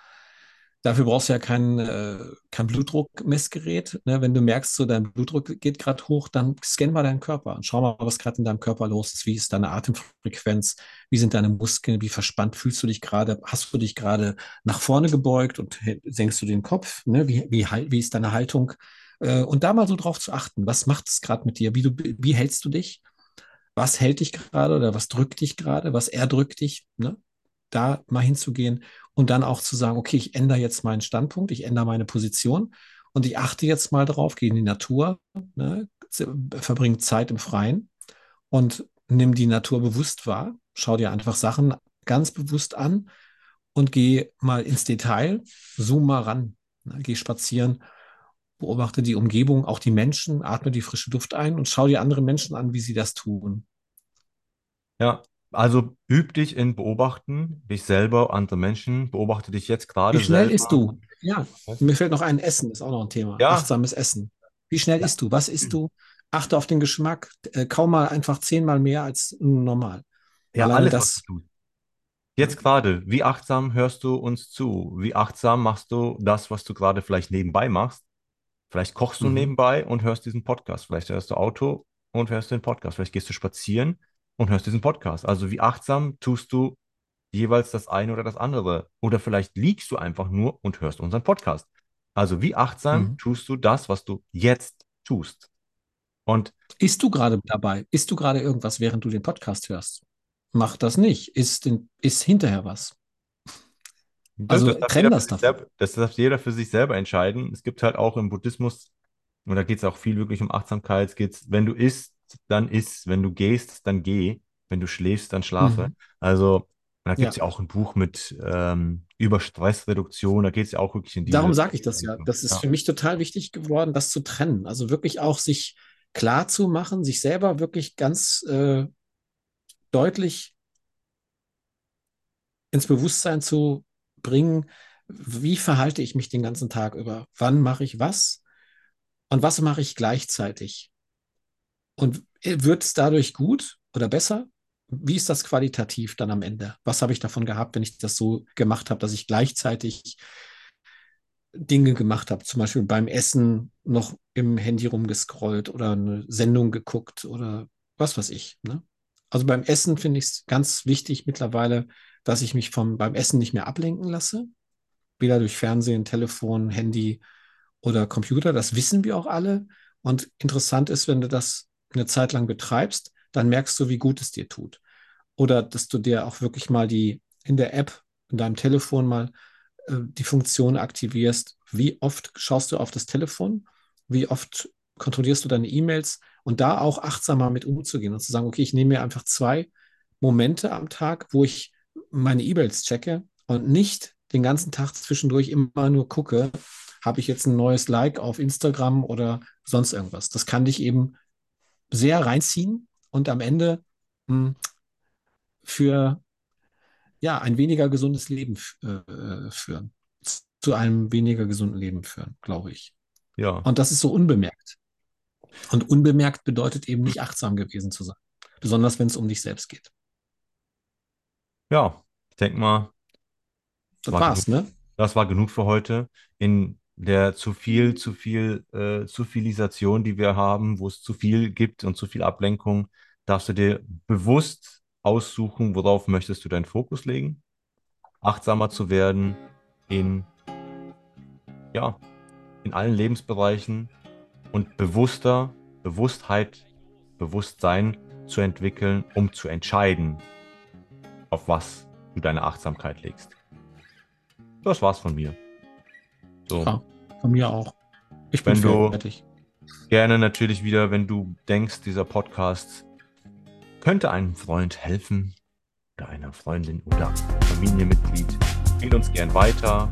Dafür brauchst du ja kein, äh, kein Blutdruckmessgerät. Ne? Wenn du merkst, so dein Blutdruck geht gerade hoch, dann scann mal deinen Körper und schau mal, was gerade in deinem Körper los ist. Wie ist deine Atemfrequenz? Wie sind deine Muskeln? Wie verspannt fühlst du dich gerade? Hast du dich gerade nach vorne gebeugt und senkst du den Kopf? Ne? Wie, wie, wie ist deine Haltung? Äh, und da mal so drauf zu achten. Was macht es gerade mit dir? Wie, du, wie hältst du dich? Was hält dich gerade oder was drückt dich gerade? Was erdrückt dich? Ne? Da mal hinzugehen und dann auch zu sagen, okay, ich ändere jetzt meinen Standpunkt, ich ändere meine Position und ich achte jetzt mal drauf, gehe in die Natur, ne, verbringe Zeit im Freien und nimm die Natur bewusst wahr, schau dir einfach Sachen ganz bewusst an und geh mal ins Detail, zoom mal ran, ne, geh spazieren, beobachte die Umgebung, auch die Menschen, atme die frische Luft ein und schau dir andere Menschen an, wie sie das tun. ja. Also üb dich in Beobachten, dich selber, andere Menschen, beobachte dich jetzt Wie gerade schnell isst selber. du? Ja, Was? mir fällt noch ein Essen, ist auch noch ein Thema. Ja, Achtsames Essen. Wie schnell ja, isst du? Was isst du? Achte auf den Geschmack. Äh, kaum mal einfach zehnmal mehr als normal. ja, Alleine alles, das. Jetzt gerade, wie achtsam hörst du uns zu? Wie achtsam machst du das, was du gerade vielleicht nebenbei machst? Vielleicht kochst du Mhm. nebenbei und hörst diesen Podcast. Vielleicht hörst du Auto und hörst den Podcast. Vielleicht gehst du spazieren und hörst diesen Podcast. Also wie achtsam tust du jeweils das eine oder das andere? Oder vielleicht liegst du einfach nur und hörst unseren Podcast. Also wie achtsam Mhm. tust du das, was du jetzt tust? Und Isst du gerade dabei? Isst du gerade irgendwas, während du den Podcast hörst? Mach das nicht. Isst, den, isst hinterher was. Also das trenn das davon. Selber, das darf jeder für sich selber entscheiden. Es gibt halt auch im Buddhismus, und da geht es auch viel wirklich um Achtsamkeit, es geht, wenn du isst, dann isst, wenn du gehst, dann geh, wenn du schläfst, dann schlafe. Mhm. Also da gibt es ja. ja. auch ein Buch mit ähm, über Stressreduktion, da geht es ja auch wirklich in die. Darum sage ich das ja. Das ist ja. für mich total wichtig geworden, das zu trennen. Also wirklich auch sich klar zu machen, sich selber wirklich ganz äh, deutlich ins Bewusstsein zu bringen, wie verhalte ich mich den ganzen Tag über? Wann mache ich was? Und was mache ich gleichzeitig? Und wird es dadurch gut oder besser? Wie ist das qualitativ dann am Ende? Was habe ich davon gehabt, wenn ich das so gemacht habe, dass ich gleichzeitig Dinge gemacht habe, zum Beispiel beim Essen noch im Handy rumgescrollt oder eine Sendung geguckt oder was weiß ich. Ne? Also beim Essen finde ich es ganz wichtig mittlerweile, dass ich mich vom, beim Essen nicht mehr ablenken lasse. Weder durch Fernsehen, Telefon, Handy oder Computer. Das wissen wir auch alle. Und interessant ist, wenn du das eine Zeit lang betreibst, dann merkst du, wie gut es dir tut. Oder dass du dir auch wirklich mal die in der App, in deinem Telefon mal äh, die Funktion aktivierst, wie oft schaust du auf das Telefon, wie oft kontrollierst du deine E-Mails und da auch achtsamer mit umzugehen und zu sagen, okay, ich nehme mir einfach zwei Momente am Tag, wo ich meine E-Mails checke und nicht den ganzen Tag zwischendurch immer nur gucke, habe ich jetzt ein neues Like auf Instagram oder sonst irgendwas. Das kann dich eben sehr reinziehen und am Ende mh, hm, für ja, ein weniger gesundes Leben äh, führen. Zu einem weniger gesunden Leben führen, glaube ich. Ja. Und das ist so unbemerkt. Und unbemerkt bedeutet eben nicht achtsam gewesen zu sein. Besonders wenn es um dich selbst geht. Ja, ich denke mal, das war war's, genug, ne? Das war genug für heute. In der zu viel, zu viel, äh, zu vielisation, die wir haben, wo es zu viel gibt und zu viel Ablenkung, darfst du dir bewusst aussuchen, worauf möchtest du deinen Fokus legen, achtsamer zu werden in, ja, in allen Lebensbereichen und bewusster, Bewusstheit, Bewusstsein zu entwickeln, um zu entscheiden, auf was du deine Achtsamkeit legst. Das war's von mir. So. Ja, von mir auch. Ich bin wenn fertig. Gerne natürlich wieder, wenn du denkst, dieser Podcast könnte einem Freund helfen oder einer Freundin oder Familienmitglied, empfehle uns gern weiter.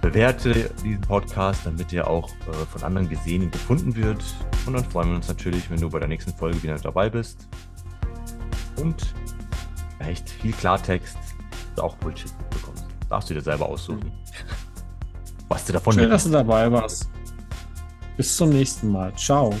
Bewerte diesen Podcast, damit er auch äh, von anderen gesehen und gefunden wird. Und dann freuen wir uns natürlich, wenn du bei der nächsten Folge wieder dabei bist. Und vielleicht viel Klartext auch Bullshit bekommst. Darfst du dir selber aussuchen. Was du davon Schön, dass du dabei warst. Bis zum nächsten Mal. Ciao.